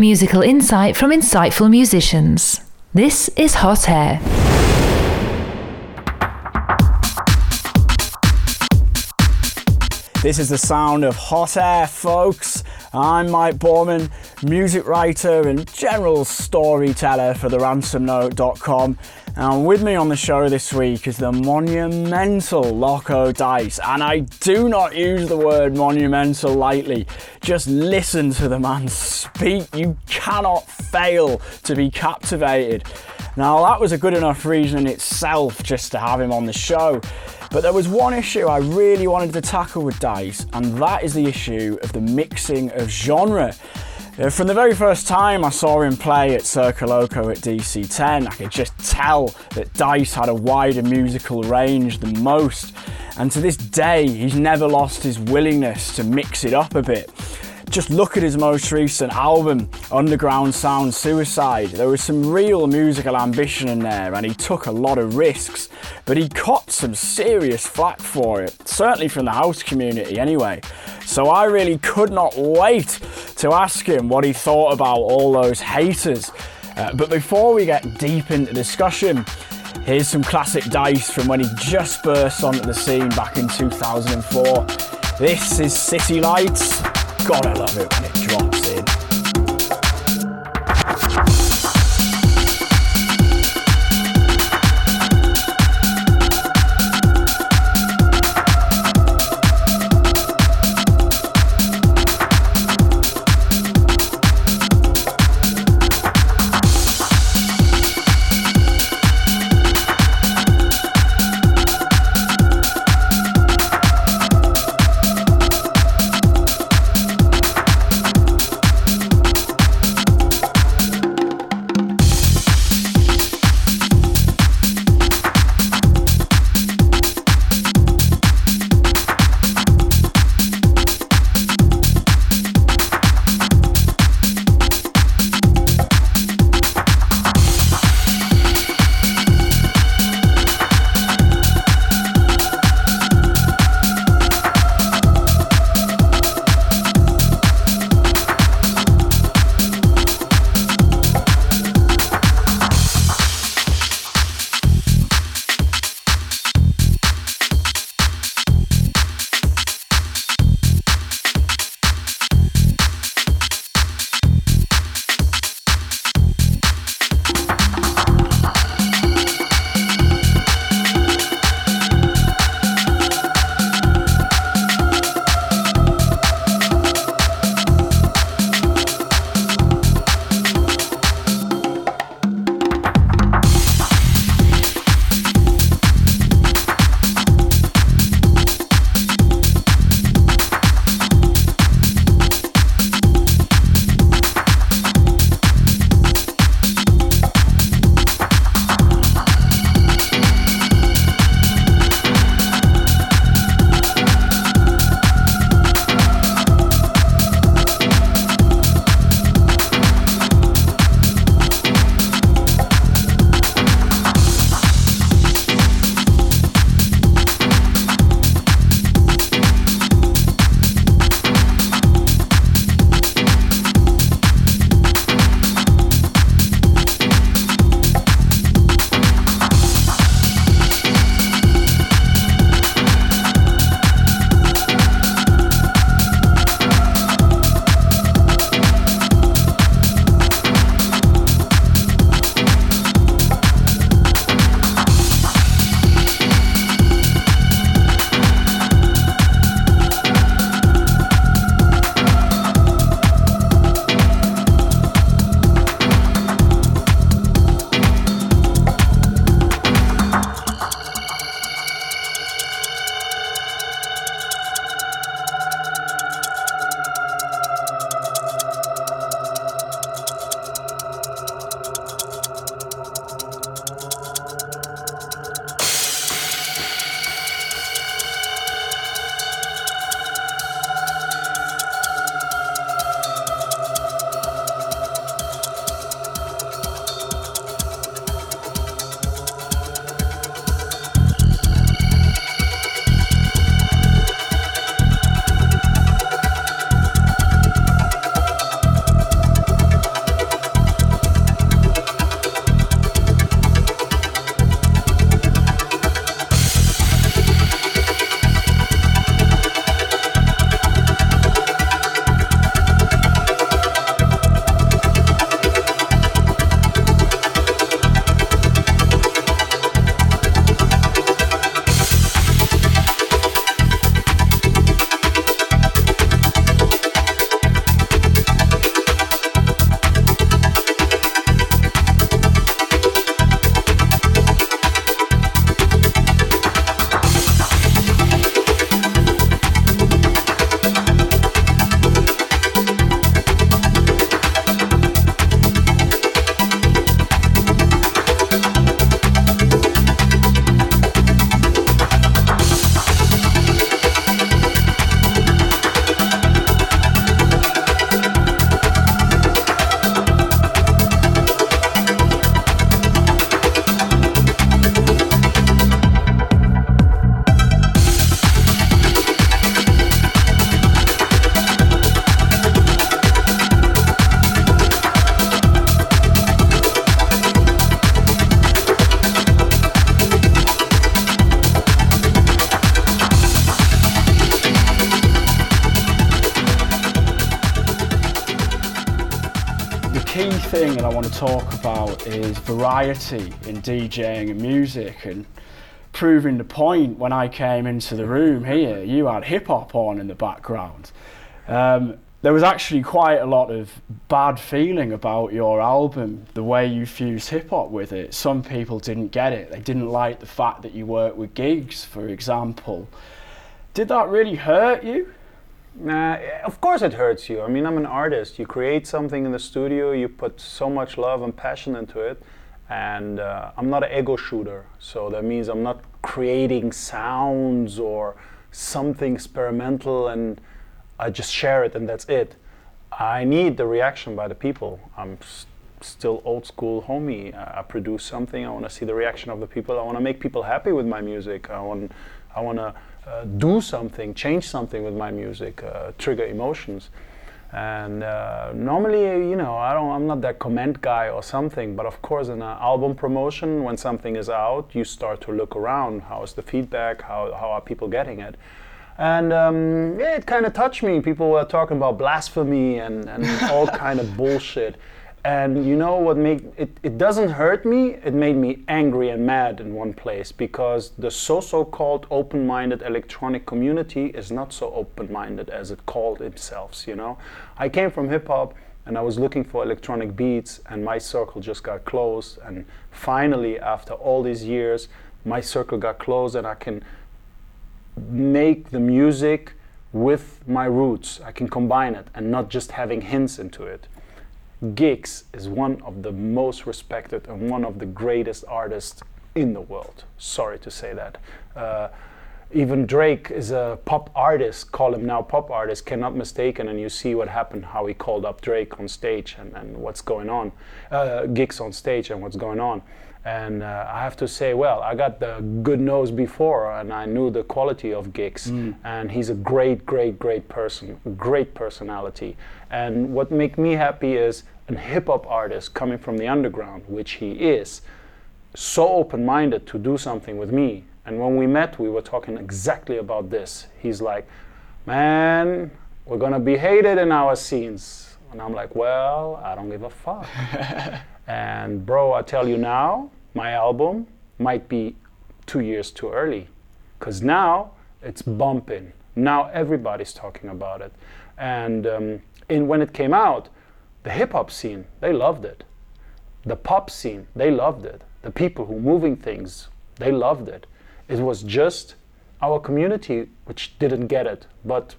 Musical insight from insightful musicians. This is Hot Air. This is the sound of hot air, folks. I'm Mike Boorman, music writer and general storyteller for the And with me on the show this week is the monumental Loco Dice. And I do not use the word monumental lightly. Just listen to the man speak. You cannot fail to be captivated. Now, that was a good enough reason in itself just to have him on the show. But there was one issue I really wanted to tackle with Dice, and that is the issue of the mixing of genre. Uh, from the very first time I saw him play at Circo Loco at DC10, I could just tell that Dice had a wider musical range than most. And to this day, he's never lost his willingness to mix it up a bit just look at his most recent album, Underground Sound Suicide. There was some real musical ambition in there, and he took a lot of risks, but he caught some serious flack for it, certainly from the house community anyway. So I really could not wait to ask him what he thought about all those haters. Uh, but before we get deep into discussion, here's some classic dice from when he just burst onto the scene back in 2004. This is City Lights. God, I love it when it talk about is variety in DJing and music and proving the point when I came into the room here, you had hip hop on in the background. Um, there was actually quite a lot of bad feeling about your album, the way you fused hip hop with it. Some people didn't get it. They didn't like the fact that you worked with Giggs, for example. Did that really hurt you? Nah, of course it hurts you. I mean, I'm an artist. You create something in the studio, you put so much love and passion into it, and uh, I'm not an ego shooter. So that means I'm not creating sounds or something experimental and I just share it and that's it. I need the reaction by the people. I'm s- still old school homie. I produce something. I want to see the reaction of the people. I want to make people happy with my music. I want, I want to uh, do something, change something with my music, uh, trigger emotions. And uh, normally, you know, I don't, I'm not that comment guy or something. But of course, in an album promotion, when something is out, you start to look around. How is the feedback? How, how are people getting it? and um, yeah, it kind of touched me. People were talking about blasphemy and, and all kind of bullshit. And you know what made it, it doesn't hurt me, it made me angry and mad in one place because the so so called open minded electronic community is not so open minded as it called itself, you know. I came from hip hop and I was looking for electronic beats and my circle just got closed and finally after all these years my circle got closed and I can make the music with my roots. I can combine it and not just having hints into it. Giggs is one of the most respected and one of the greatest artists in the world. Sorry to say that. Uh, even Drake is a pop artist, call him now pop artist, cannot mistaken, and you see what happened, how he called up Drake on stage and, and what's going on, uh, on stage and what's going on. And uh, I have to say, well, I got the good nose before, and I knew the quality of Giggs. Mm. And he's a great, great, great person, great personality. And what makes me happy is a hip hop artist coming from the underground, which he is, so open-minded to do something with me. And when we met, we were talking exactly about this. He's like, "Man, we're gonna be hated in our scenes," and I'm like, "Well, I don't give a fuck." And bro, I tell you now, my album might be two years too early. Because now it's bumping. Now everybody's talking about it. And um, in, when it came out, the hip hop scene, they loved it. The pop scene, they loved it. The people who moving things, they loved it. It was just our community which didn't get it. But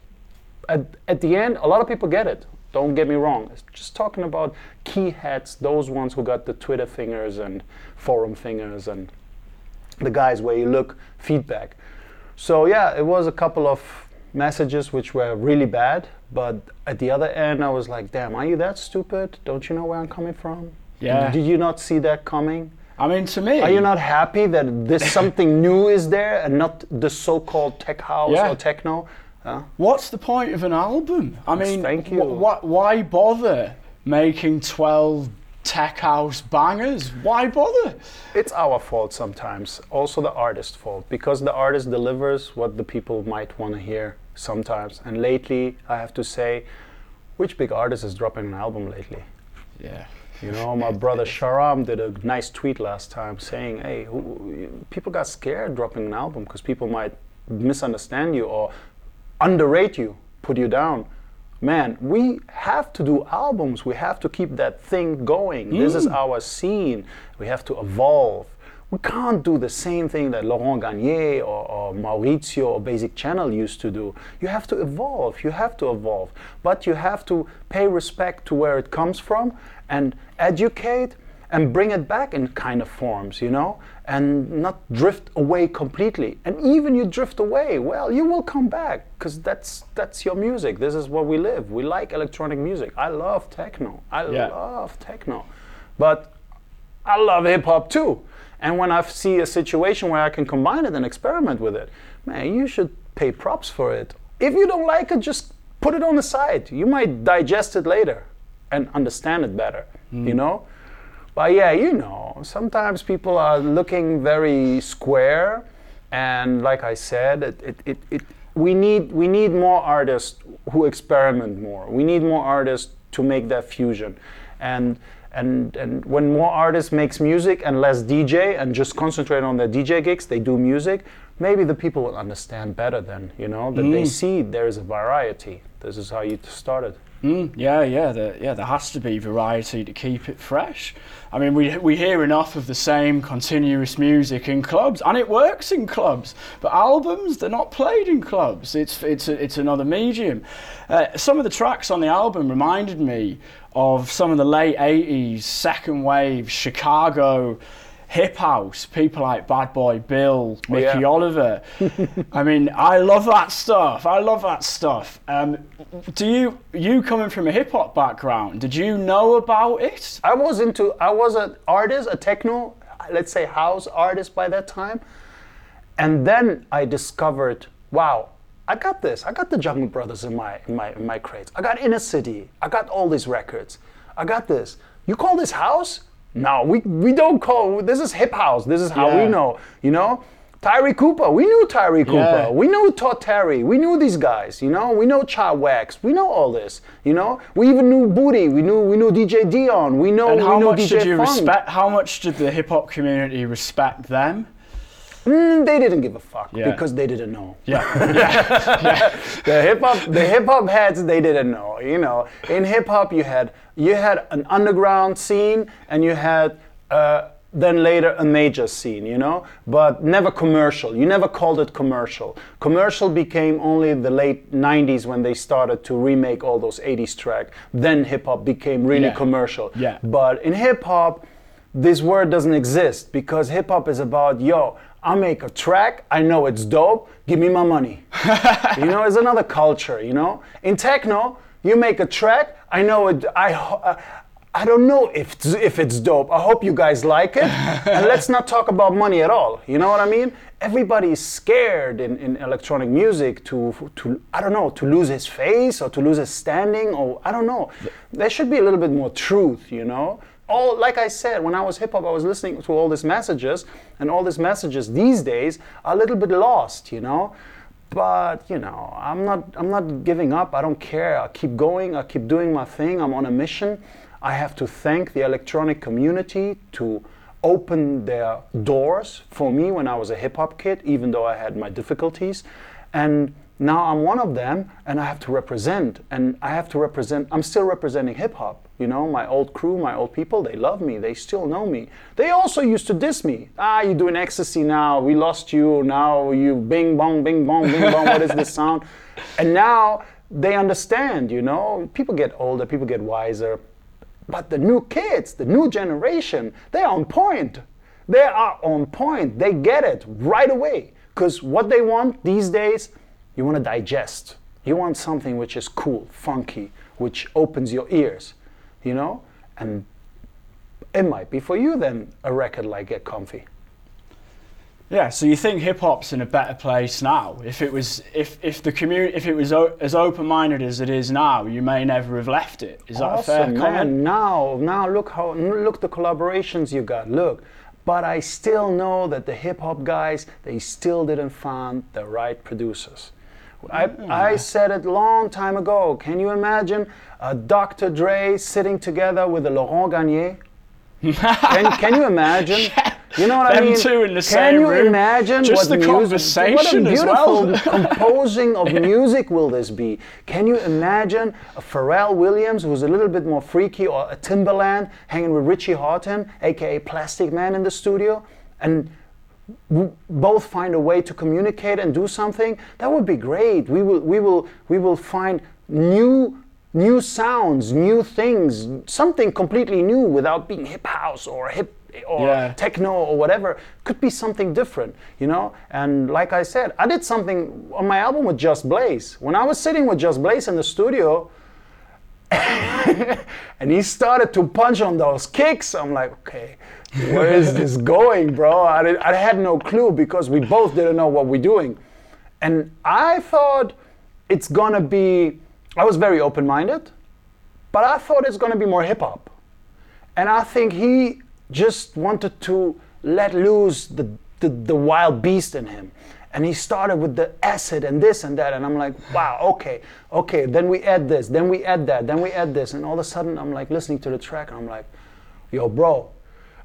at, at the end, a lot of people get it. Don't get me wrong. It's just talking about key heads, those ones who got the Twitter fingers and forum fingers and the guys where you look feedback. So yeah, it was a couple of messages which were really bad, but at the other end I was like, damn, are you that stupid? Don't you know where I'm coming from? Yeah. Did you not see that coming? I mean, to me, Are you not happy that this something new is there and not the so-called tech house Yeah. or techno? Huh? What's the point of an album? I mean, thank you. wh- wh- why bother making 12 tech house bangers? Why bother? It's our fault sometimes, also the artist's fault, because the artist delivers what the people might want to hear sometimes. And lately, I have to say, which big artist is dropping an album lately? Yeah. You know, my brother Sharam did a nice tweet last time saying, "Hey, who, people got scared dropping an album because people might misunderstand you or underrate you, put you down." Man, we have to do albums. We have to keep that thing going. This is mm. our scene. We have to evolve. We can't do the same thing that Laurent Garnier or, or Maurizio or Basic Channel used to do. You have to evolve. You have to evolve. But you have to pay respect to where it comes from and educate and bring it back in kind of forms, you know, and not drift away completely. And even you drift away, well, you will come back because that's that's your music. This is what we live. We like electronic music. I love techno. I Yeah. love techno, but I love hip hop too. And when I see a situation where I can combine it and experiment with it, man, you should pay props for it. If you don't like it, just put it on the side. You might digest it later and understand it better, you mm. know? But yeah, you know, sometimes people are looking very square, and like I said, it, it, it, it, we need we need more artists who experiment more. We need more artists to make that fusion, and and and when more artists makes music and less DJ and just concentrate on their DJ gigs, they do music. Maybe the people will understand better then, you know, that they mm. see there is a variety. This is how you started. Mm, yeah, yeah, there, yeah. There has to be variety to keep it fresh. I mean, we we hear enough of the same continuous music in clubs, and it works in clubs. But albums, they're not played in clubs. It's it's a, it's another medium. Uh, some of the tracks on the album reminded me of some of the late '80s second wave Chicago hip house, people like Bad Boy Bill, Mickey yeah. Oliver. I mean, I love that stuff. I love that stuff. Um, do you, you coming from a hip hop background, did you know about it? I was into, I was an artist, a techno, let's say house artist by that time. And then I discovered, wow, I got this. I got the Jungle Brothers in my, in my, in my crates. I got Inner City. I got all these records. I got this. You call this house? No, we, we don't call, this is hip house. This is how Yeah. we know, you know? Tyree Cooper, we knew Tyree Cooper. Yeah. We knew Todd Terry. We knew these guys, you know. We know Chad Wax. We know all this, you know. We even knew Booty. We knew we knew DJ Deeon. We know And we how know much DJ did you respect, how much did the hip hop community respect them? Mm, they didn't give a fuck Yeah. because they didn't know. Yeah. the hip hop the hip hop heads they didn't know. You know, in hip hop you had you had an underground scene and you had uh, then later a major scene. You know, but never commercial. You never called it commercial. Commercial became only the late '90s when they started to remake all those '80s track. Then hip hop became really Yeah. commercial. Yeah. But in hip hop, this word doesn't exist because hip hop is about yo. I make a track. I know it's dope. Give me my money. you know, it's another culture. You know, in techno, you make a track. I know it. I. uh, I don't know if it's, if it's dope. I hope you guys like it. and let's not talk about money at all. You know what I mean? Everybody is scared in, in electronic music to to I don't know to lose his face or to lose his standing or I don't know. There should be a little bit more truth. You know all like I said, when I was hip hop, I was listening to all these messages, and all these messages these days are a little bit lost, you know. But you know, I'm not I'm not giving up. I don't care. I keep going. I keep doing my thing. I'm on a mission. I have to thank the electronic community to open their doors for me when I was a hip hop kid, even though I had my difficulties. And now I'm one of them and I have to represent and I have to represent I'm still representing hip hop you know my old crew my old people they love me they still know me. They also used to diss me. Ah you're doing ecstasy now we lost you now you bing bong bing bong bing bong what is this sound? And now they understand you know people get older people get wiser but the new kids the new generation they're on point. They are on point they get it right away because what they want these days you want to digest. You want something which is cool, funky, which opens your ears, you know? And it might be for you then a record like Get Comfy. Yeah, so you think hip hop's in a better place now? If it was, if if the community, if it was o- as open minded as it is now, you may never have left it. Is that a fair awesome, comment? Now, now look how look the collaborations you got. Look, but I still know that the hip hop guys they still didn't find the right producers. I, I hmm. said it long time ago. Can you imagine a Dr. Dre sitting together with a Laurent Garnier? can, can you imagine? You know what I mean? two in the can same you room. imagine Just what the music, conversation what a beautiful well. composing of music will this be? Can you imagine a Pharrell Williams who's a little bit more freaky, or a Timbaland hanging with Richie Hawtin, aka Plastikman, in the studio, and both find a way to communicate and do something? That would be great. We will, we will, we will find new. New sounds, new things, something completely new without being hip house or hip or Yeah. techno or whatever could be something different you know and like i said i did something on my album with just blaze when i was sitting with just blaze in the studio and he started to punch on those kicks i'm like okay where is this going bro? I, did, I had no clue because we both didn't know what we're doing. And i thought it's gonna be i was very open-minded but i thought it's gonna be more hip-hop. And I think he just wanted to let loose the, the, the wild beast in him. and he started with the acid and this and that and i'm like wow okay okay then we add this then we add that then we add this. And all of a sudden i'm like listening to the track and i'm like yo bro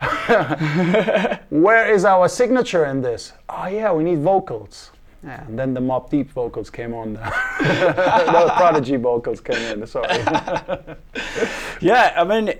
where is our signature in this oh yeah we need vocals yeah, and then the Mobb Deep vocals came on. the Prodigy vocals came in. Sorry. yeah, I mean,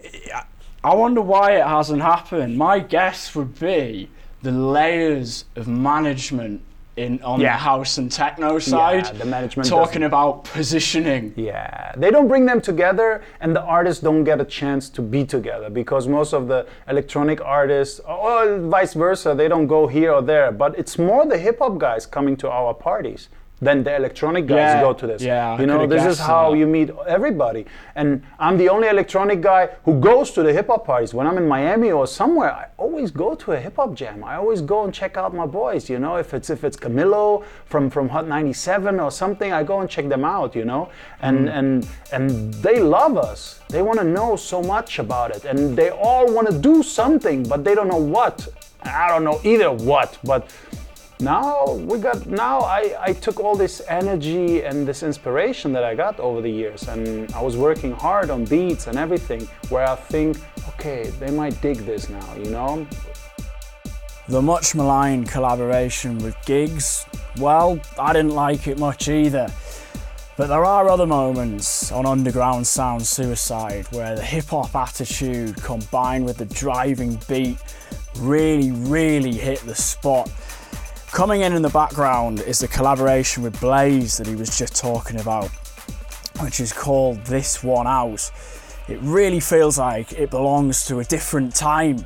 I wonder why it hasn't happened. My guess would be the layers of management in on yeah. the house and techno side. Yeah, the management talking about positioning. Yeah, they don't bring them together, and the artists don't get a chance to be together because most of the electronic artists, or vice versa, they don't go here or there. But it's more the hip hop guys coming to our parties then the electronic guys yeah, go to this. Yeah, you know, this is how you meet everybody. And I'm the only electronic guy who goes to the hip hop parties. When I'm in Miami or somewhere, I always go to a hip hop jam. I always go and check out my boys. You know, if it's if it's Camilo from from Hot 97 or something, I go and check them out. You know, and mm. and and they love us. They want to know so much about it, and they all want to do something, but they don't know what. I don't know either what, but now we got now I, I took all this energy and this inspiration that I got over the years and I was working hard on beats and everything where I think okay they might dig this now you know? The much maligned collaboration with Giggs well I didn't like it much either. But there are other moments on Underground Sound Suicide where the hip hop attitude combined with the driving beat really really hit the spot Coming in in the background is the collaboration with Blaze that he was just talking about, which is called This One Out. It really feels like it belongs to a different time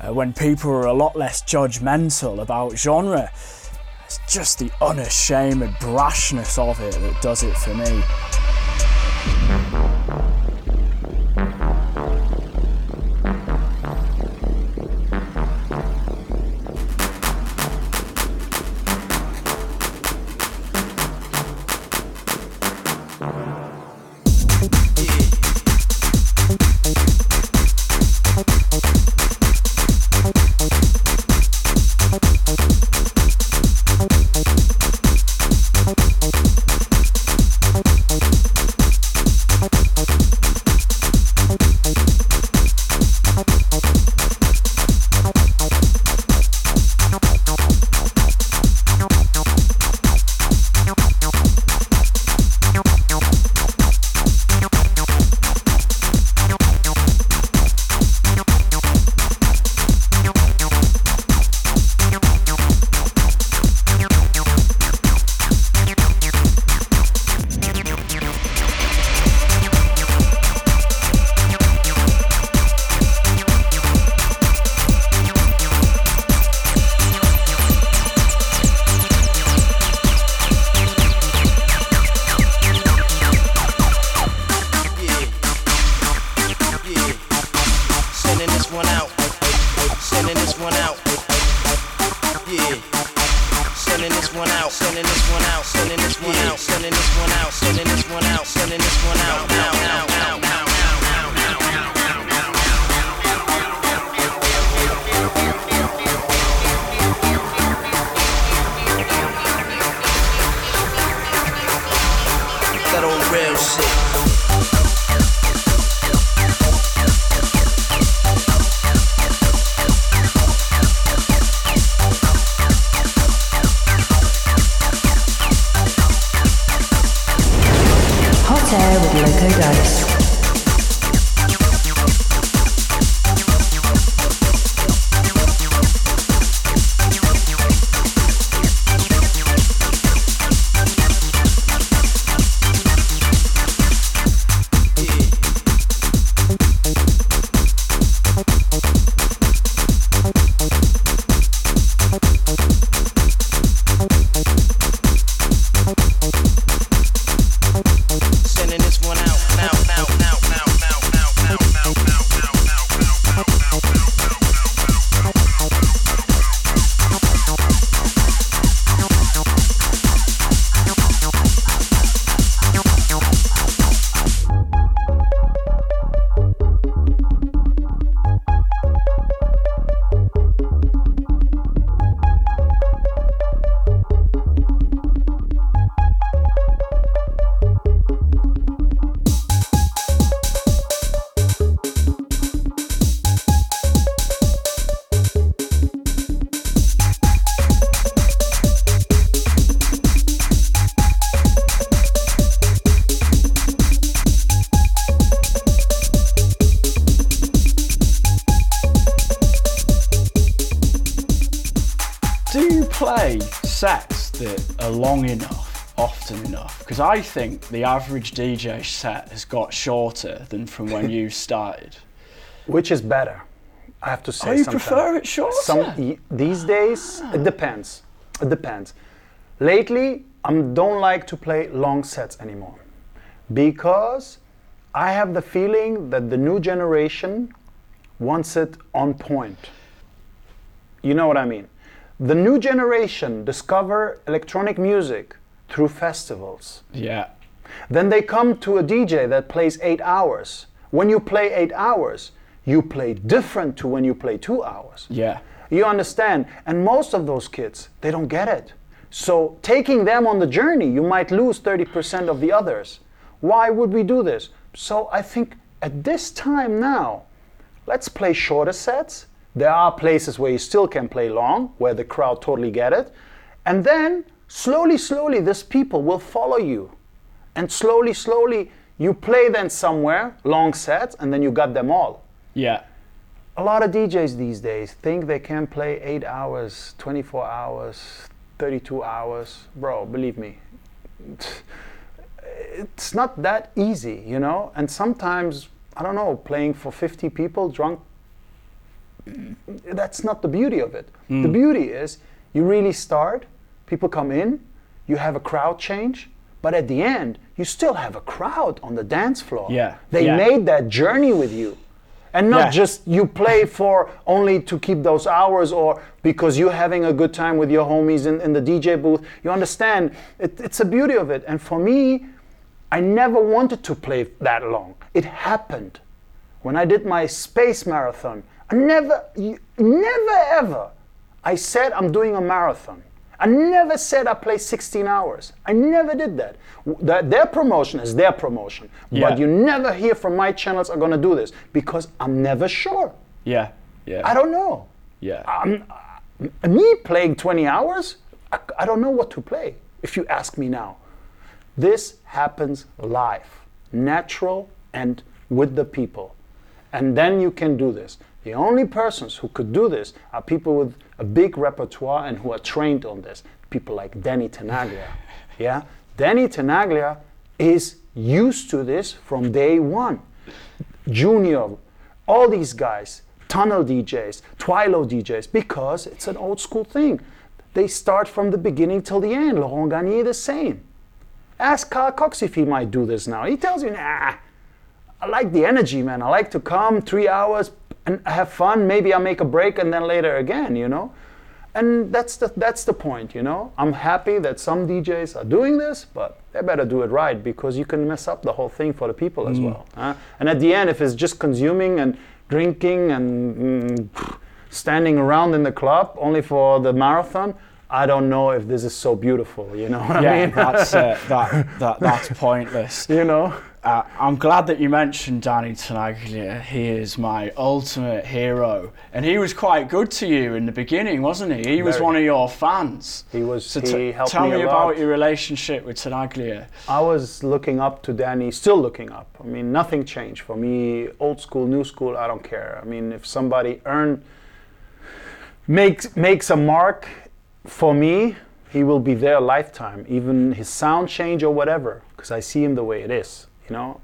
uh, when people were a lot less judgmental about genre. It's just the unashamed brashness of it that does it for me. Long enough, often enough? Because I think the average DJ set has got shorter than from when you started. Which is better? I have to say. Oh, you prefer it shorter? Some these days ah. it depends. It depends. Lately, I don't like to play long sets anymore because I have the feeling that the new generation wants it on point. You know what I mean? The new generation discover electronic music through festivals. Yeah. Then they come to a DJ that plays eight hours. When you play eight hours, you play different to when you play two hours. Yeah. You understand? And most of those kids, they don't get it. So taking them on the journey, you might lose 30% of the others. Why would we do this? So I think at this time now, let's play shorter sets. There are places where you still can play long, where the crowd totally get it. And then slowly, slowly, these people will follow you. And slowly, slowly, you play then somewhere, long sets, and then you got them all. Yeah. A lot of DJs these days think they can play 8 hours, 24 hours, 32 hours. Bro, believe me, it's not that easy, you know? And sometimes, I don't know, playing for 50 people drunk, that's not the beauty of it. The hmm. beauty is you really start, people come in, you have a crowd change, but at the end, you still have a crowd on the dance floor. Yeah, They yeah. made that journey with you. And not Yeah. just you play for only to keep those hours or because you're having a good time with your homies in, in the DJ booth. You understand? It, it's the beauty of it. And for me, I never wanted to play that long. It happened. When I did my space marathon, I never, never ever, I said I'm doing a marathon. I never said I play 16 hours. I never did that. That their promotion is their promotion. Yeah. But you never hear from my channels are gonna do this because I'm never sure. Yeah. Yeah. I don't know. Yeah. I'm, me playing 20 hours, I, I don't know what to play if you ask me now. This happens live, natural, and with the people. And then you can do this. The only persons who could do this are people with a big repertoire and who are trained on this. People like Danny Tenaglia. Yeah? Danny Tenaglia is used to this from day one. Junior, all these guys, tunnel DJs, Twilo DJs, because it's an old school thing. They start from the beginning till the end. Laurent Garnier the same. Ask Carl Cox if he might do this now. He tells you, nah, I like the energy, man. I like to come three hours and have fun. Maybe I'll make a break and then later again, you know. And that's the that's the point, you know. I'm happy that some DJs are doing this, but they better do it right because you can mess up the whole thing for the people as well. huh? And at the end, if it's just consuming and drinking and mm, standing around in the club only for the marathon, I don't know if this is so beautiful. You know what I yeah, mean? that's uh, that, that that's pointless. you know. Uh, I'm glad that you mentioned Danny Tenaglia. He is my ultimate hero, and he was quite good to you in the beginning, wasn't he? He was one of your fans. He was. So he t- tell me, me, about your relationship with Tenaglia. I was looking up to Danny, still looking up. I mean, nothing changed for me. Old school, new school, I don't care. I mean, if somebody earn makes makes a mark for me, he will be there a lifetime. Even his sound change or whatever, because I see him the way it is, you know.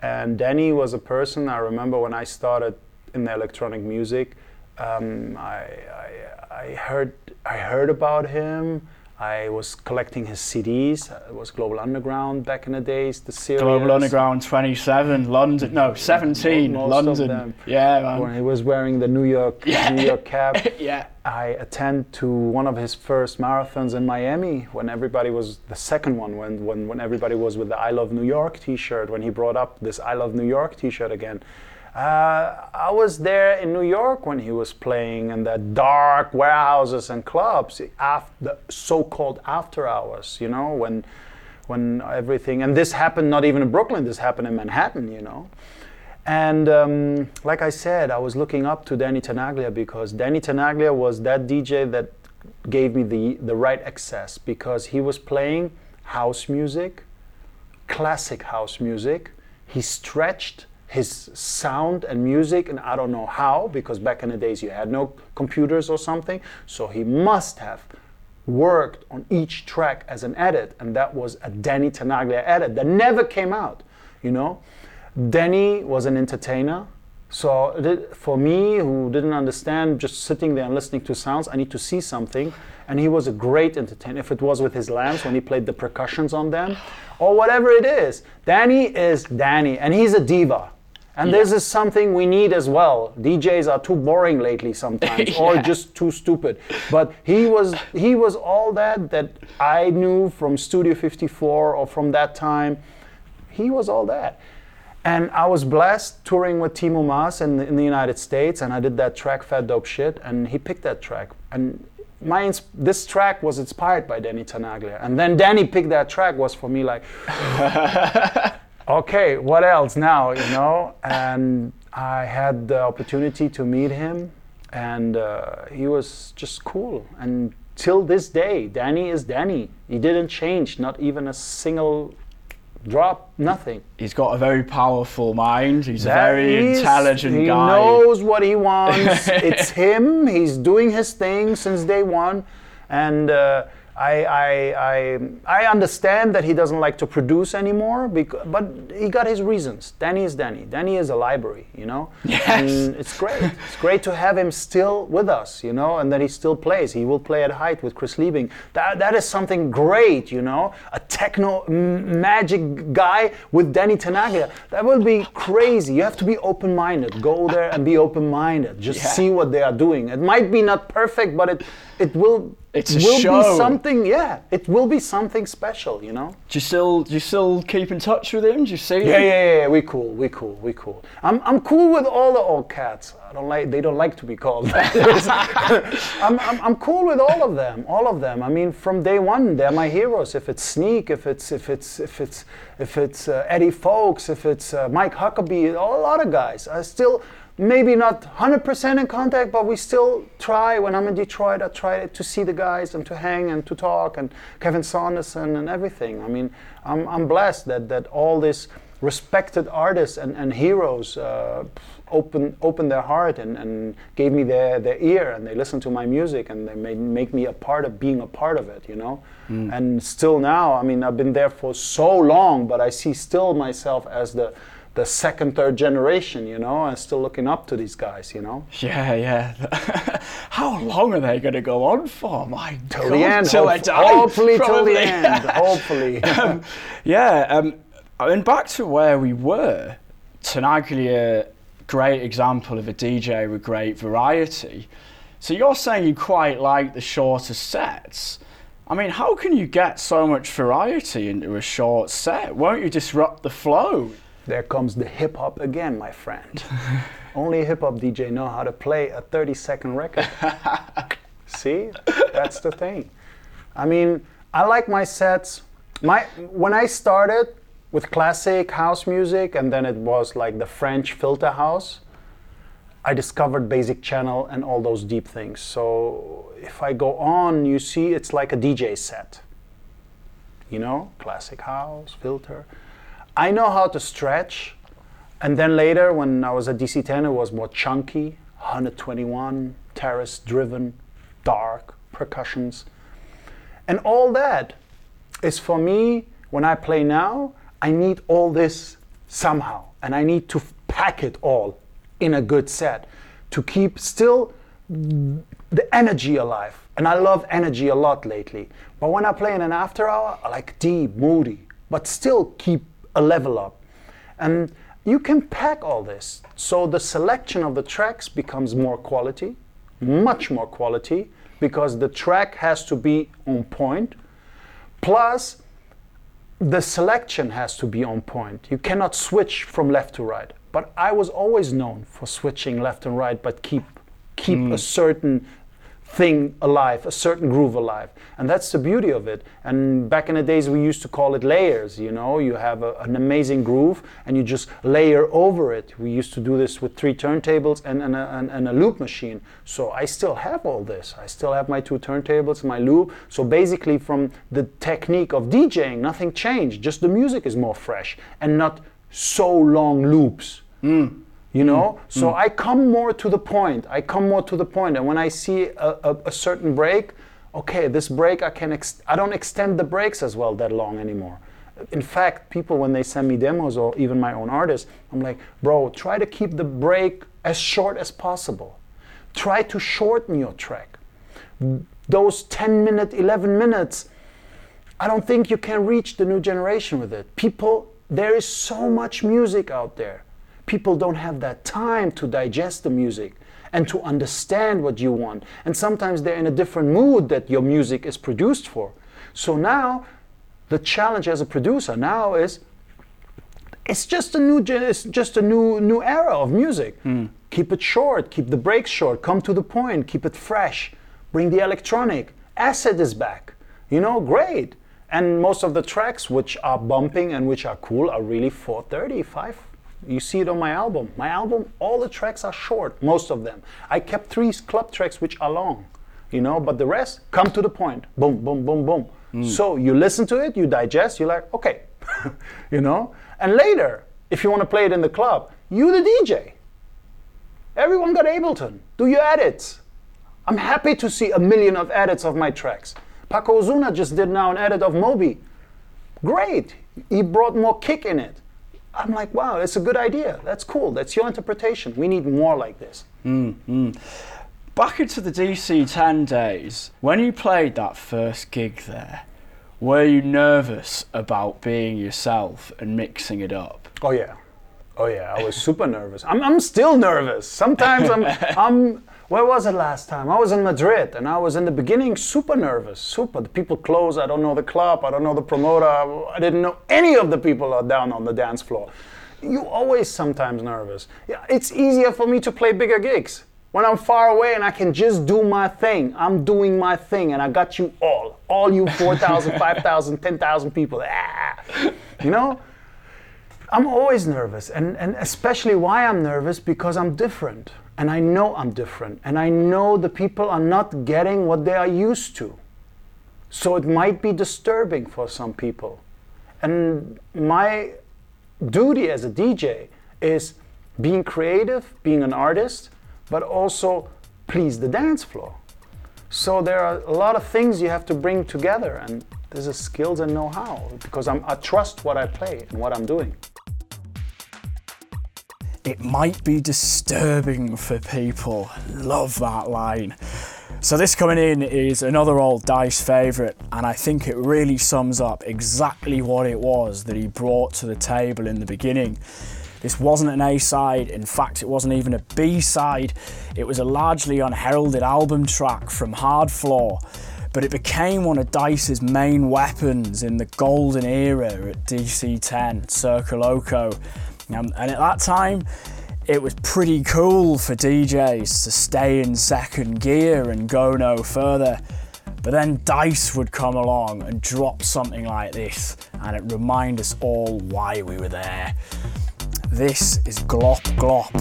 And Danny was a person I remember when I started in the electronic music. Um, I, I, I heard I heard about him. I was collecting his CDs. Uh, it was Global Underground back in the days. The series. Global Underground 27, London, no, 17, Most London. Yeah, When he was wearing the New York New York cap. yeah. I attend to one of his first marathons in Miami when everybody was the second one when, when when everybody was with the I Love New York T-shirt when he brought up this I Love New York T-shirt again. Uh, I was there in New York when he was playing in the dark warehouses and clubs, after the so-called after hours. You know when when everything and this happened not even in Brooklyn. This happened in Manhattan. You know. And um, like I said, I was looking up to Danny Tenaglia because Danny Tenaglia was that DJ that gave me the, the right access because he was playing house music, classic house music. He stretched his sound and music, and I don't know how because back in the days you had no computers or something. So he must have worked on each track as an edit, and that was a Danny Tenaglia edit that never came out. You know, Danny was an entertainer. So for me, who didn't understand just sitting there and listening to sounds, I need to see something. And he was a great entertainer. If it was with his lamps when he played the percussions on them, or whatever it is, Danny is Danny, and he's a diva. And this is something we need as well. DJs are too boring lately sometimes, or just too stupid. But he was he was all that that I knew from Studio 54 or from that time. He was all that. And I was blessed touring with Timo Maas in, in the United States, and I did that track Fat Dope Shit, and he picked that track. And my ins- this track was inspired by Danny Tenaglia, and then Danny picked that track was for me like, okay, what else now, you know? And I had the opportunity to meet him, and uh, he was just cool. And till this day, Danny is Danny. He didn't change, not even a single drop, nothing. He's got a very powerful mind. He's a very is- intelligent he guy. He knows what he wants. it's him. He's doing his thing since day one, and uh, I, I, I, I understand that he doesn't like to produce anymore. Because, but he got his reasons. Danny is Danny. Danny is a library, you know. Yes. And it's great. It's great to have him still with us, you know, and that he still plays. He will play at Hyte with Chris Liebing. That, that is something great, you know. A techno m- magic guy with Danny Tenaglia. That will be crazy. You have to be open-minded. Go there and be open-minded. Just Yeah. see what they are doing. It might be not perfect, but it it will. It's a will show. be something. Yeah, it will be something special, you know. Do you still do you still keep in touch with him? Do you see Yeah, him? yeah, yeah, yeah, we cool, we cool, we cool. I'm, I'm cool with all the old cats. I don't like, they don't like to be called. that. I'm, I'm, I'm cool with all of them, all of them. I mean, from day one, they're my heroes. If it's Sneak, if it's, if it's, if it's, if it's uh, Eddie Fowlkes, if it's uh, Mike Huckaby, a lot of guys. I still, maybe not 100% in contact, but we still try. When I'm in Detroit, I try to see the guys and to hang and to talk and Kevin Saunderson and everything. I mean, I'm, I'm blessed that, that all these respected artists and, and heroes uh, open, opened their heart and, and gave me their, their ear and they listened to my music and they made make me a part of being a part of it, you know? And still now, I mean, I've been there for so long, but I see still myself as the, the second, third generation, you know, and still looking up to these guys, you know. Yeah, yeah. How long are they going to go on for? My Till God, the end, till hope- die, hopefully till the end, hopefully. um, yeah, um, I mean, back to where we were. Tenaglia, great example of a DJ with great variety. So you're saying you quite like the shorter sets. I mean, how can you get so much variety into a short set? Won't you disrupt the flow? There comes the hip hop again, my friend. Only a hip hop DJ know how to play a 30 second record. See? That's the thing. I mean, I like my sets. My when I started with classic house music and then it was like the French filter house, I discovered basic channel and all those deep things. So if I go on, you see it's like a DJ set. You know, classic house, filter. I know how to stretch. And then later, when I was at DC10, it was more chunky, 121, terrace driven, dark, percussions. And all that is for me, when I play now, I need all this somehow. And I need to pack it all in a good set to keep still the energy alive. And I love energy a lot lately. But when I play in an after hour, I like deep, moody, but still keep a level up. And you can pack all this. So the selection of the tracks becomes more quality, much more quality, because the track has to be on point. Plus, the selection has to be on point. You cannot switch from left to right. But I was always known for switching left and right, but keep keep mm. a certain thing alive, a certain groove alive. And that's the beauty of it. And back in the days, we used to call it layers. You know, you have a, an amazing groove and you just layer over it. We used to do this with three turntables and, and, a, and, and a loop machine. So I still have all this. I still have my two turntables, my loop. So basically, from the technique of DJing, nothing changed. Just the music is more fresh and not so long loops hmm. You know Mm. so i come more to the point i come more to the point and when i see a, a, a certain break okay, this break I can ex- I don't extend the breaks as well that long anymore. In fact, people when they send me demos or even my own artists, I'm like, bro, try to keep the break as short as possible. Try to shorten your track. Those 10 minute, 11 minutes, I don't think you can reach the new generation with it. People, there is so much music out there. People don't have that time to digest the music and to understand what you want. And sometimes they're in a different mood that your music is produced for. So now, the challenge as a producer now is it's just a new it's just a new new era of music. Mm. Keep it short, keep the breaks short, come to the point, keep it fresh. Bring the electronic. Acid is back. You know, great. And most of the tracks which are bumping and which are cool are really 430, 5 you see it on my album. My album, all the tracks are short, most of them. I kept three club tracks which are long, you know, but the rest come to the point. Boom, boom, boom, boom. Mm. So you listen to it, you digest, you're like, okay, you know. And later, if you want to play it in the club, you the DJ. Everyone got Ableton. Do your edits. I'm happy to see a million of edits of my tracks. Paco Osuna just did now an edit of Moby. Great. He brought more kick in it. I'm like, wow, that's a good idea. That's cool. That's your interpretation. We need more like this. Mm-hmm. Back into the DC 10 days, when you played that first gig there, were you nervous about being yourself and mixing it up? Oh, yeah. Oh, yeah. I was super nervous. I'm, I'm still nervous. Sometimes I'm, I'm where was it last time? I was in Madrid and I was in the beginning super nervous, super. The people close, I don't know the club, I don't know the promoter, I didn't know any of the people are down on the dance floor. You always sometimes nervous. Yeah, it's easier for me to play bigger gigs. When I'm far away and I can just do my thing, I'm doing my thing and I got you all. All you 4,000, 5,000, 10,000 people. Ah, you know? I'm always nervous and, and especially why I'm nervous because I'm different and I know I'm different, and I know the people are not getting what they are used to. So it might be disturbing for some people. And my duty as a DJ is being creative, being an artist, but also please the dance floor. So there are a lot of things you have to bring together, and this is skills and know-how because I'm, I trust what I play and what I'm doing it might be disturbing for people. Love that line. So this coming in is another old Dice favourite, and I think it really sums up exactly what it was that he brought to the table in the beginning. This wasn't an A side, in fact, it wasn't even a B side. It was a largely unheralded album track from Hardfloor, but it became one of Dice's main weapons in the golden era at DC 10, Circoloco. Um, and at that time, it was pretty cool for DJs to stay in second gear and go no further. But then Dice would come along and drop something like this, and it remind us all why we were there. This is Glop Glop.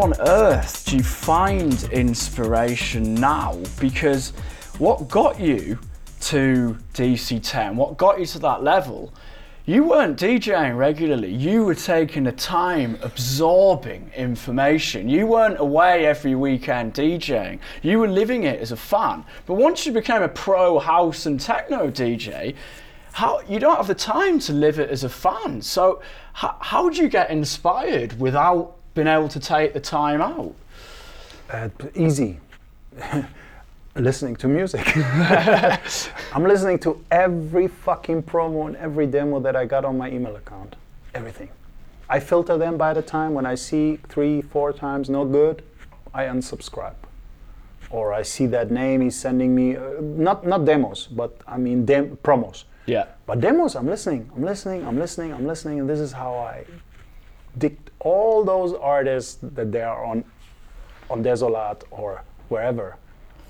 On earth do you find inspiration now? Because what got you to DC10, what got you to that level, you weren't DJing regularly. You were taking the time absorbing information. You weren't away every weekend DJing. You were living it as a fan. But once you became a pro house and techno DJ, how you don't have the time to live it as a fan. So how do you get inspired without being able to take the time out? Uh, easy. listening to music. I'm listening to every fucking promo and every demo that I got on my email account. Everything. I filter them by the time when I see three, four times no good, I unsubscribe. Or I see that name he's sending me, uh, not not demos, but I mean dem- promos. Yeah. But demos, I'm listening, I'm listening, I'm listening, I'm listening, and this is how I dig all those artists that they are on on Desolat or wherever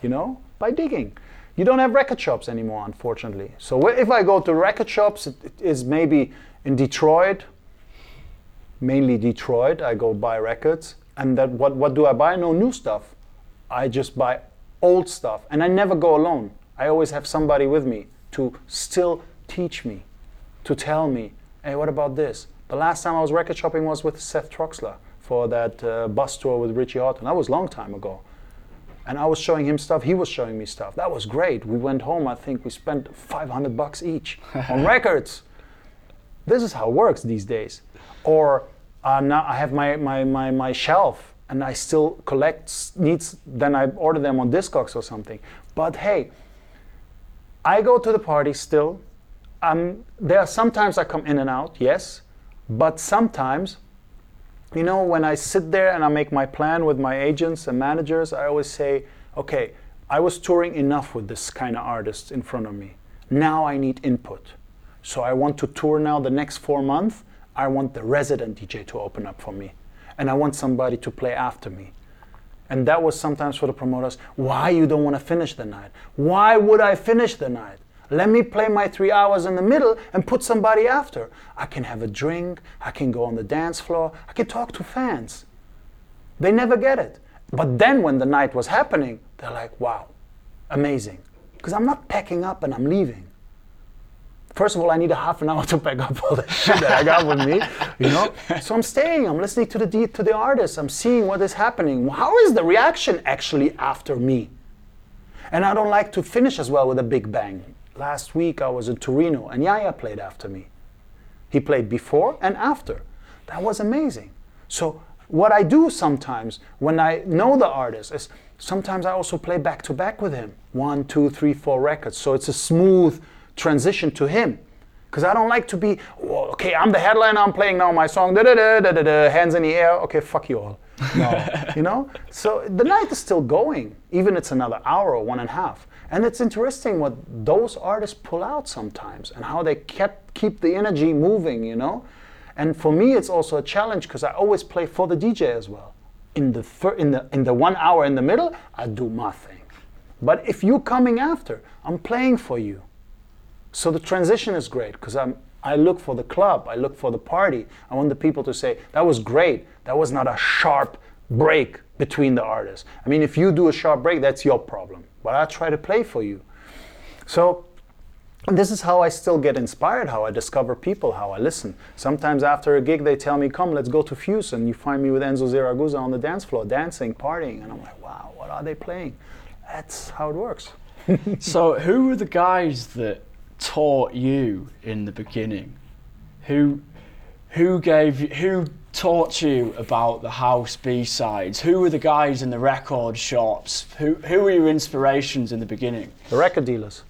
you know, by digging. You don't have record shops anymore, unfortunately. So if I go to record shops, it is maybe in Detroit, mainly Detroit. I go buy records, and that what what do I buy? No new stuff. I just buy old stuff, and I never go alone. I always have somebody with me to still teach me, to tell me, hey, what about this? The last time I was record shopping was with Seth Troxler for that uh, bus tour with Richie Hawtin. That was a long time ago and I was showing him stuff. He was showing me stuff. That was great. We went home. I think we spent 500 bucks each on records. This is how it works these days. Or uh, now I have my, my, my, my shelf and I still collect needs. Then I order them on Discogs or something. But hey, I go to the party still. Um, there are sometimes I come in and out, yes, but sometimes you know, when I sit there and I make my plan with my agents and managers, I always say, okay, I was touring enough with this kind of artists in front of me. Now I need input. So I want to tour now the next four months. I want the resident DJ to open up for me. And I want somebody to play after me. And that was sometimes for the promoters, why you don't want to finish the night? Why would I finish the night? Let me play my three hours in the middle and put somebody after. I can have a drink, I can go on the dance floor, I can talk to fans. They never get it. But then when the night was happening, they're like, wow, amazing. Because I'm not packing up and I'm leaving. First of all, I need a half an hour to pack up all the shit that I got with me, you know. So I'm staying. I'm listening to the to the artists. I'm seeing what is happening. How is the reaction actually after me? And I don't like to finish as well with a big bang. Last week I was in Torino and Yaya played after me. He played before and after. That was amazing. So what I do sometimes when I know the artist is sometimes I also play back to back with him. One, two, three, four records. So it's a smooth transition to him. Because I don't like to be, well, okay, I'm the headliner, I'm playing now my song, da da da da da da, hands in the air, okay, fuck you all. No, you know? So the night is still going, even it's another hour or one and a half. And it's interesting what those artists pull out sometimes and how they kept keep the energy moving, you know. And for me, it's also a challenge because I always play for the DJ as well. In the thir- in the in the one hour in the middle, I do my thing. But if you're coming after, I'm playing for you. So the transition is great because I'm I look for the club, I look for the party. I want the people to say that was great. That was not a sharp break between the artists. I mean, if you do a sharp break, that's your problem but I try to play for you. So this is how I still get inspired, how I discover people, how I listen. Sometimes after a gig, they tell me, Come, let's go to Fuse. And you find me with Enzo Siragusa on the dance floor, dancing, partying. And I'm like, Wow, what are they playing? That's how it works. so, who were the guys that taught you in the beginning? Who, who gave you, who taught you about the house B-sides? Who were the guys in the record shops? Who, who were your inspirations in the beginning? The record dealers.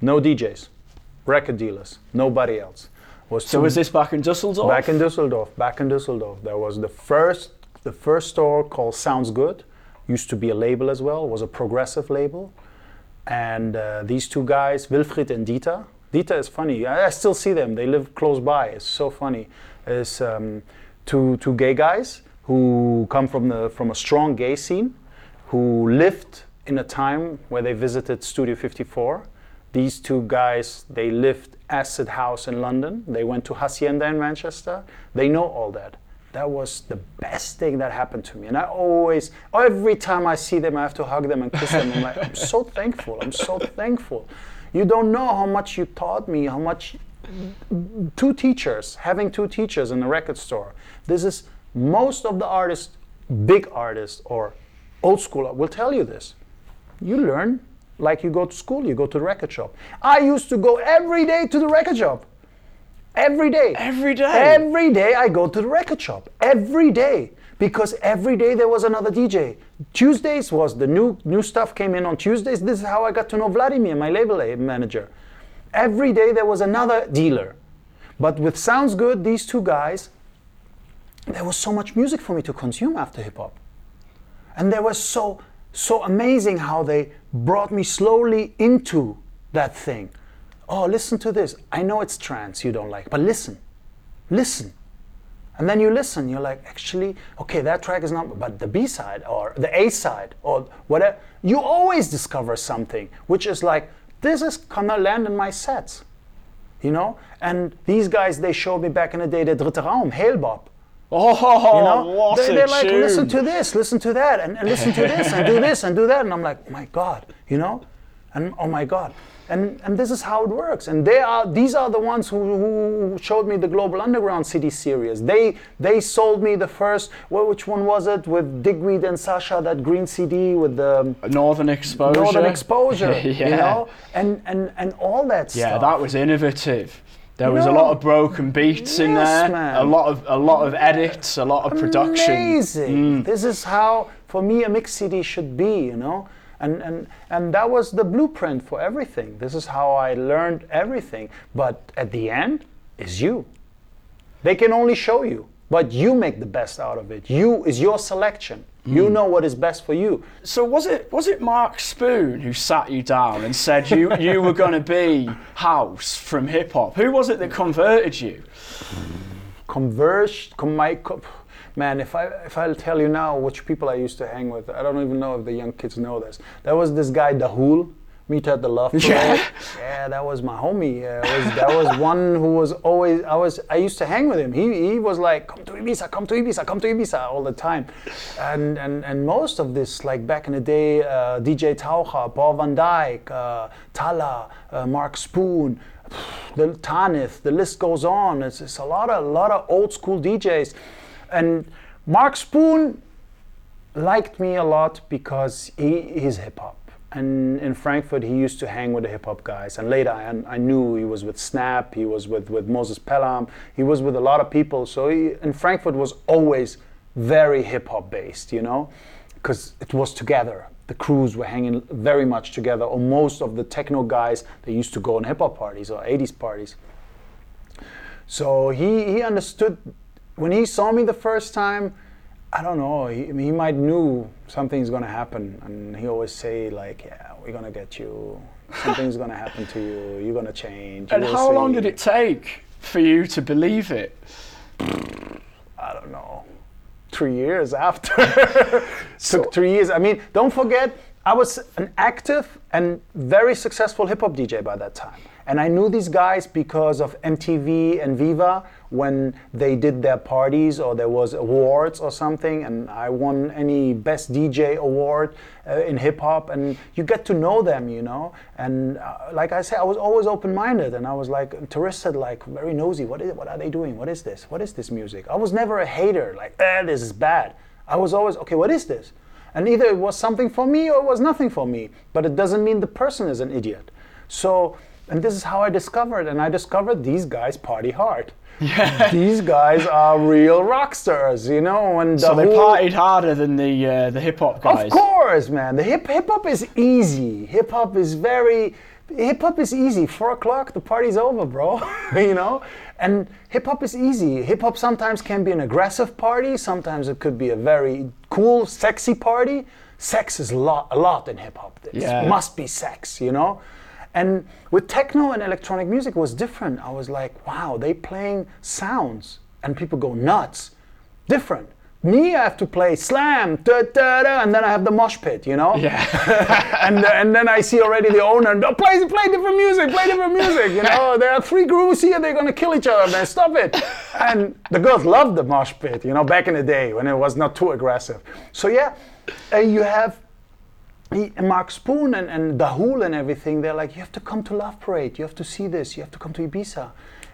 No DJs. Record dealers. Nobody else. Was so was this back in Dusseldorf? Back in Dusseldorf. Back in Dusseldorf. There was the first the first store called Sounds Good. Used to be a label as well. Was a progressive label. And uh, these two guys, Wilfried and Dieter. Dieter is funny. I, I, still see them. They live close by. It's so funny. Is um, two, two gay guys who come from, the, from a strong gay scene, who lived in a time where they visited Studio 54. These two guys, they lived Acid House in London. They went to Hacienda in Manchester. They know all that. that was the best thing that happened to me. And I always, every time I see them, I have to hug them and kiss them. I'm like, I'm so thankful. I'm so thankful. You don't know how much you taught me, how much two teachers, having two teachers in a record store. This is most of the artists, big artists or old school, will tell you this. You learn like you go to school, you go to the record shop. I used to go every day to the record shop. Every day. Every day? Every day I go to the record shop. Every day. Because every day there was another DJ. Tuesdays was the new new stuff came in on Tuesdays. This is how I got to know Vladimir, my label manager. Every day there was another dealer. But with Sounds Good, these two guys, there was so much music for me to consume after hip hop. And there was so so amazing how they brought me slowly into that thing. Oh, listen to this. I know it's trance you don't like, but listen. Listen. And then you listen, you're like, actually, okay, that track is not, but the B side or the A side or whatever, you always discover something which is like, this is gonna land in my sets, you know? And these guys, they showed me back in the day the Dritte Raum, Hale Bopp. Oh, You know, they, they're like, tune. listen to this, listen to that, and, and listen to this, and do this, and do that, and I'm like, oh my God, you know, and oh my God, and and this is how it works. And they are these are the ones who, who showed me the Global Underground CD series. They they sold me the first, well, which one was it with Digweed and Sasha, that green CD with the Northern Exposure. Northern Exposure, yeah. you know, and and and all that Yeah, stuff. that was innovative. There was a lot of broken beats in there, man. a lot of a lot of edits, a lot of production. Mm. Amazing. This is how, for me, a mix CD should be, you know. And, and, and that was the blueprint for everything. This is how I learned everything. But at the end, is you. They can only show you, but you make the best out of it. You is your selection. Mm. You know what is best for you. So was it was it Mark Spoon who sat you down and said you you were going to be house from hip hop? Who was it that converted you? converged com- my co- man if i if i'll tell you now which people i used to hang with i don't even know if the young kids know this there was this guy dahul meet at the love Parade. Yeah. yeah that was my homie was, that was one who was always i was i used to hang with him he, he was like come to ibiza come to ibiza come to ibiza all the time and and and most of this like back in the day uh, dj Taucher, Paul van Dyk uh, Talla uh, mark spoon the Tanith, the list goes on. It's, it's a lot of a lot of old school DJs, and Mark Spoon liked me a lot because he is hip hop. And in Frankfurt, he used to hang with the hip hop guys. And later, I, I knew he was with Snap, he was with, with Moses Pelham, he was with a lot of people. So he, in Frankfurt was always very hip hop based, you know, because it was together. The crews were hanging very much together, or most of the techno guys they used to go on hip hop parties or 80s parties. So he, he understood when he saw me the first time. I don't know. He, he might knew something's gonna happen, and he always say like, "Yeah, we're gonna get you. Something's gonna happen to you. You're gonna change." you And how long did it take for you to believe it? I don't know, three years after. Took three years. I mean, don't forget, I was an active and very successful hip hop DJ by that time. And I knew these guys because of MTV and Viva when they did their parties or there was awards or something and I won any best DJ award uh, in hip hop and you get to know them, you know. And uh, like I said, I was always open-minded and I was like interested, like very nosy. What is? What are they doing? What is this? What is this music? I was never a hater, like, eh, this is bad. I was always okay. What is this? And either it was something for me or it was nothing for me. But it doesn't mean the person is an idiot. So, and this is how I discovered, and I discovered these guys party hard. These guys are real rock stars, you know. And So the they whole- partied harder than the uh, the hip hop guys. of course, man. The hip hip hop is easy. Hip hop is very hip hop is easy. Four o'clock, the party's over, bro. you know? And hip hop is easy. Hip hop sometimes can be an aggressive party, sometimes it could be a very cool, sexy party. Sex is a lot a lot in hip hop. It Yeah. must be sex, you know? And with techno and electronic music was different. I was like, wow, they playing sounds and people go nuts. Different. me, I have to play slam, da, da, da, and then I have the mosh pit, you know? Yeah. and, and then I see already the owner, "No, play, play different music, play different music, you know? There are three grooves here, they're gonna kill each other, man, stop it. And the girls loved the mosh pit, you know, back in the day when it was not too aggressive. So yeah, uh, you have he, Mark Spoon and, and Dahul and everything, they're like, you have to come to Love Parade, you have to see this, you have to come to Ibiza.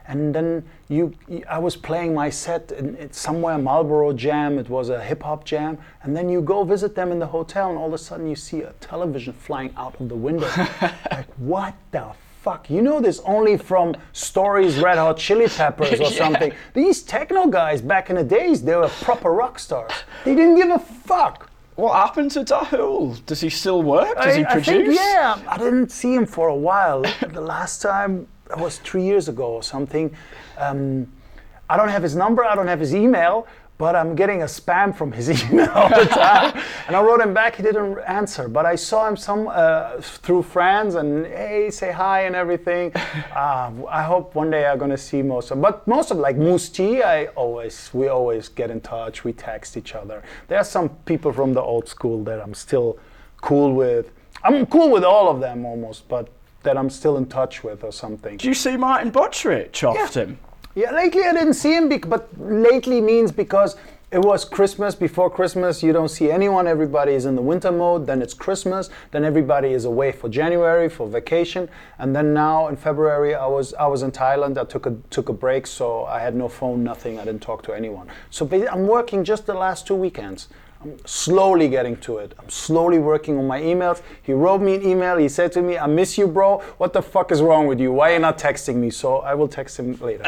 And then you, I was playing my set in, in somewhere Marlboro Jam. It was a hip hop jam, and then you go visit them in the hotel, and all of a sudden you see a television flying out of the window. like what the fuck? You know this only from stories, Red Hot Chili Peppers or something. These techno guys back in the days, they were proper rock stars. They didn't give a fuck. What happened to Dahul? Does he still work? Does I, he I produce? think, yeah, I didn't see him for a while. the last time that was three years ago or something. Um, I don't have his number. I don't have his email. But I'm getting a spam from his email all the time, and I wrote him back. He didn't answer, but I saw him some uh, through friends, and hey, say hi and everything. Uh, I hope one day I'm gonna see most of. But most of like Mousse T, I always we always get in touch. We text each other. There are some people from the old school that I'm still cool with. I'm cool with all of them almost, but that I'm still in touch with or something. Do you see Martin Buttrich often? Yeah, lately I didn't see him, but lately means because it was Christmas. Before Christmas, you don't see anyone. Everybody is in the winter mode. Then it's Christmas. Then everybody is away for January for vacation. And then now in February, I was I was in Thailand. I took a took a break, so I had no phone, nothing. I didn't talk to anyone. So I'm working just the last two weekends. I'm slowly getting to it. I'm slowly working on my emails. He wrote me an email. He said to me, "I miss you, bro. What the fuck is wrong with you? Why are you not texting me?" So I will text him later.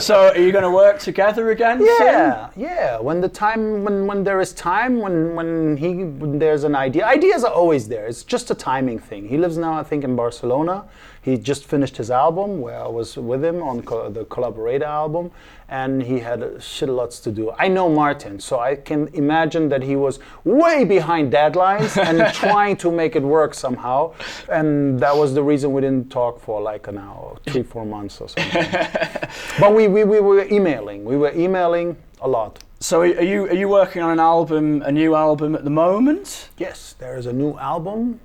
so are you going to work together again? soon? Yeah, yeah. When the time, when when there is time, when when he when there's an idea, ideas are always there. It's just a timing thing. He lives now, I think, in Barcelona. He just finished his album, where I was with him on co- the Collaborator album, and he had a shit lots to do. I know Martin, so I can imagine that he was way behind deadlines and trying to make it work somehow. And that was the reason we didn't talk for like an hour, three, four months or something. but we, we, we were emailing. We were emailing a lot. So are you are you working on an album, a new album at the moment? Yes, there is a new album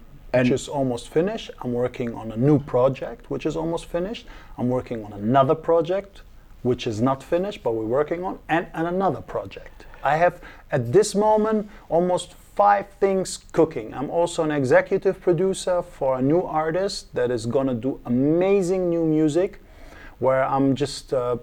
Which is almost finished. I'm working on a new project which is almost finished. I'm working on another project which is not finished but we're working on, and, and another project. I have at this moment almost five things cooking. I'm also an executive producer for a new artist that is gonna do amazing new music where I'm just uh,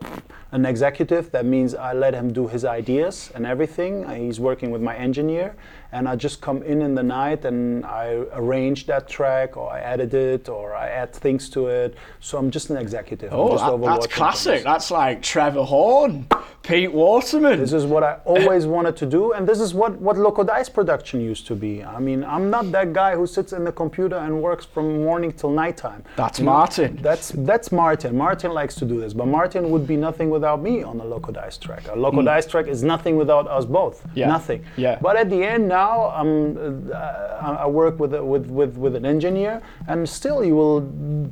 an executive. That means I let him do his ideas and everything. He's working with my engineer, and I just come in in the night and I arrange that track, or I edit it, or I add things to it. So I'm just an executive. I'm Oh, just that- that's classic. things. That's like Trevor Horn, Pete Waterman. This is what I always wanted to do, and this is what what Loco Dice production used to be. I mean, I'm not that guy who sits in the computer and works from morning till nighttime. That's You know, Martin. That's that's Martin. Martin likes to do this, but Martin would be nothing without me on a Loco Dice track. A Loco hmm. Dice track is nothing without us both. Yeah. Nothing. Yeah. But at the end now, um, uh, I work with, a, with with with an engineer, and still you will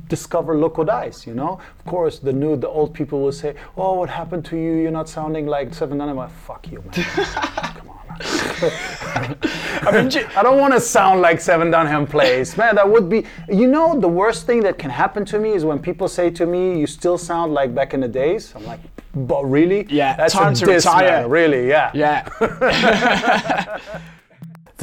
discover Loco Dice. You know, of course, the new the old people will say, "Oh, what happened to you? You're not sounding like Seven Nine." I'm like, "Fuck you, man." Come on. I mean, I don't want to sound like Seven Dunham Place. Man, that would be. You know, the worst thing that can happen to me is when people say to me, "You still sound like back in the days." I'm like, "But really? Yeah, that's time a to diss, retire. man, Really? Yeah. yeah.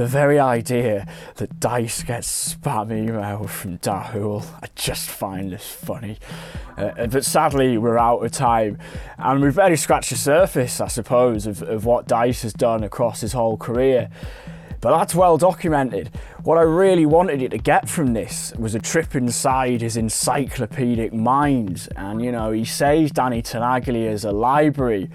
The very idea that Dice gets spam email from Dahul, I just find this funny. Uh, but sadly, we're out of time, and we've barely scratched the surface, I suppose, of, of what Dice has done across his whole career. But that's well documented. What I really wanted you to get from this was a trip inside his encyclopedic mind. And you know, he says Danny Tenaglia is a library.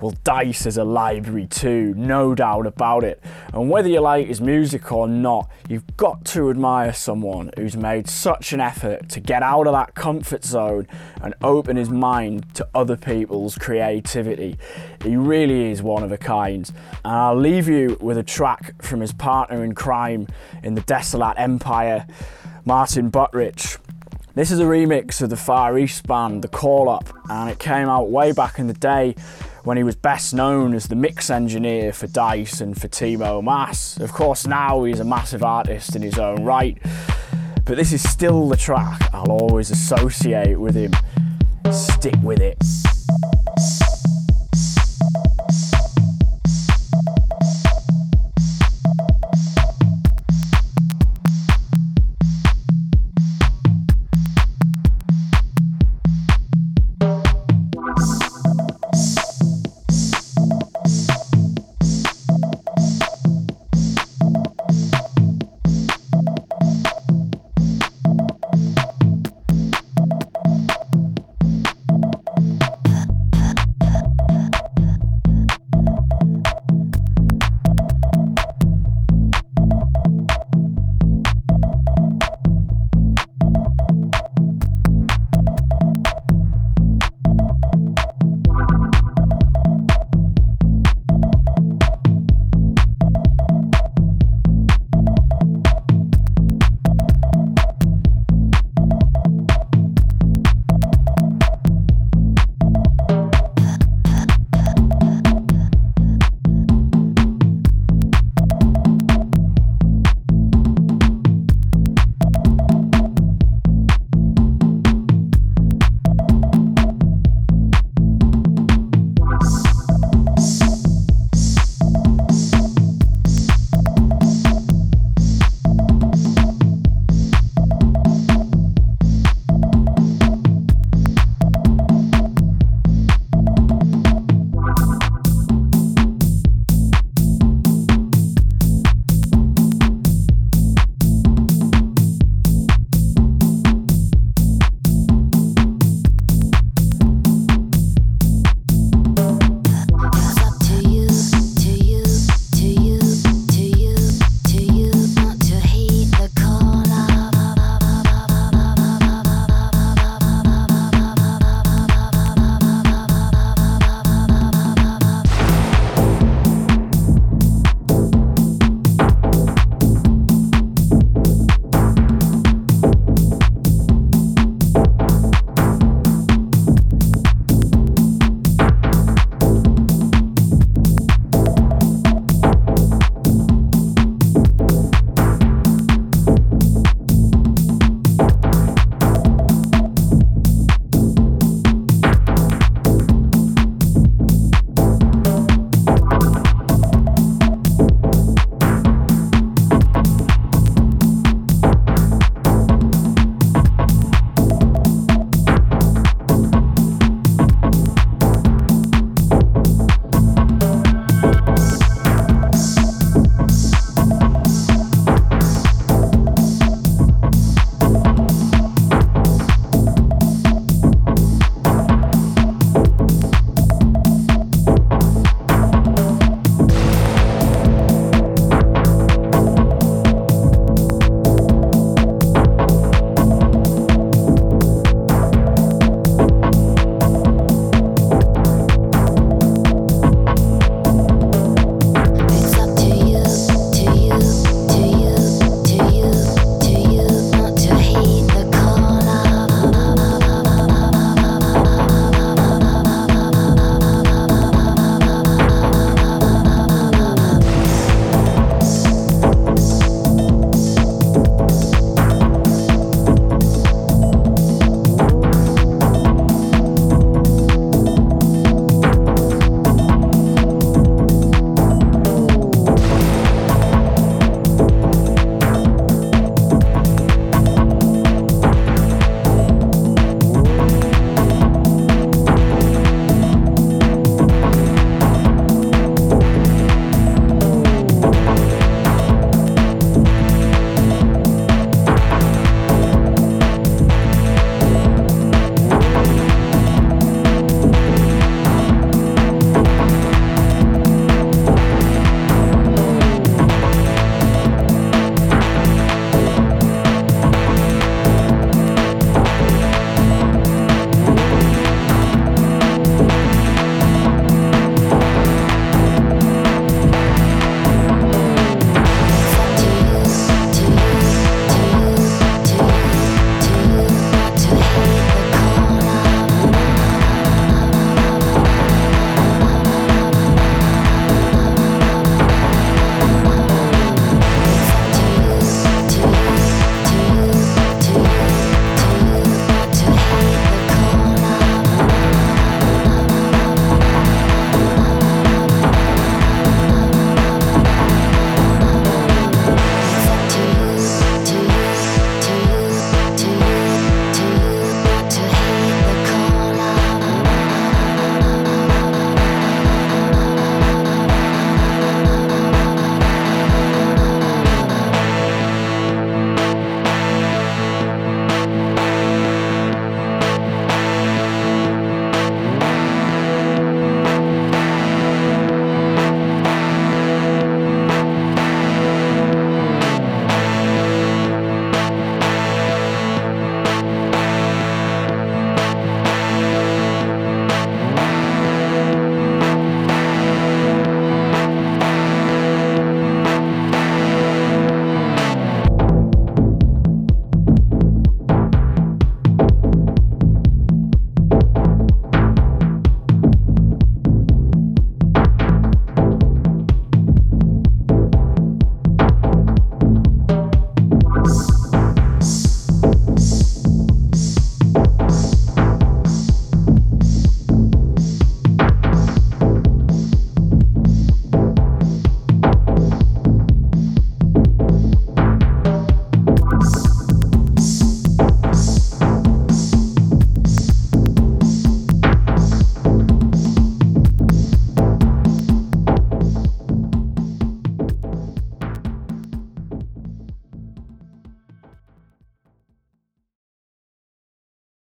Well, Dice is a library too, no doubt about it. And whether you like his music or not, you've got to admire someone who's made such an effort to get out of that comfort zone and open his mind to other people's creativity. He really is one of a kind. And I'll leave you with a track from his partner in crime in the Desolat Empire, Martin Buttrich. This is a remix of the Far East band, The Call Up, and it came out way back in the day when he was best known as the mix engineer for Dice and for Timo Maas. Of course, now he's a massive artist in his own right, but this is still the track I'll always associate with him. Stick with it.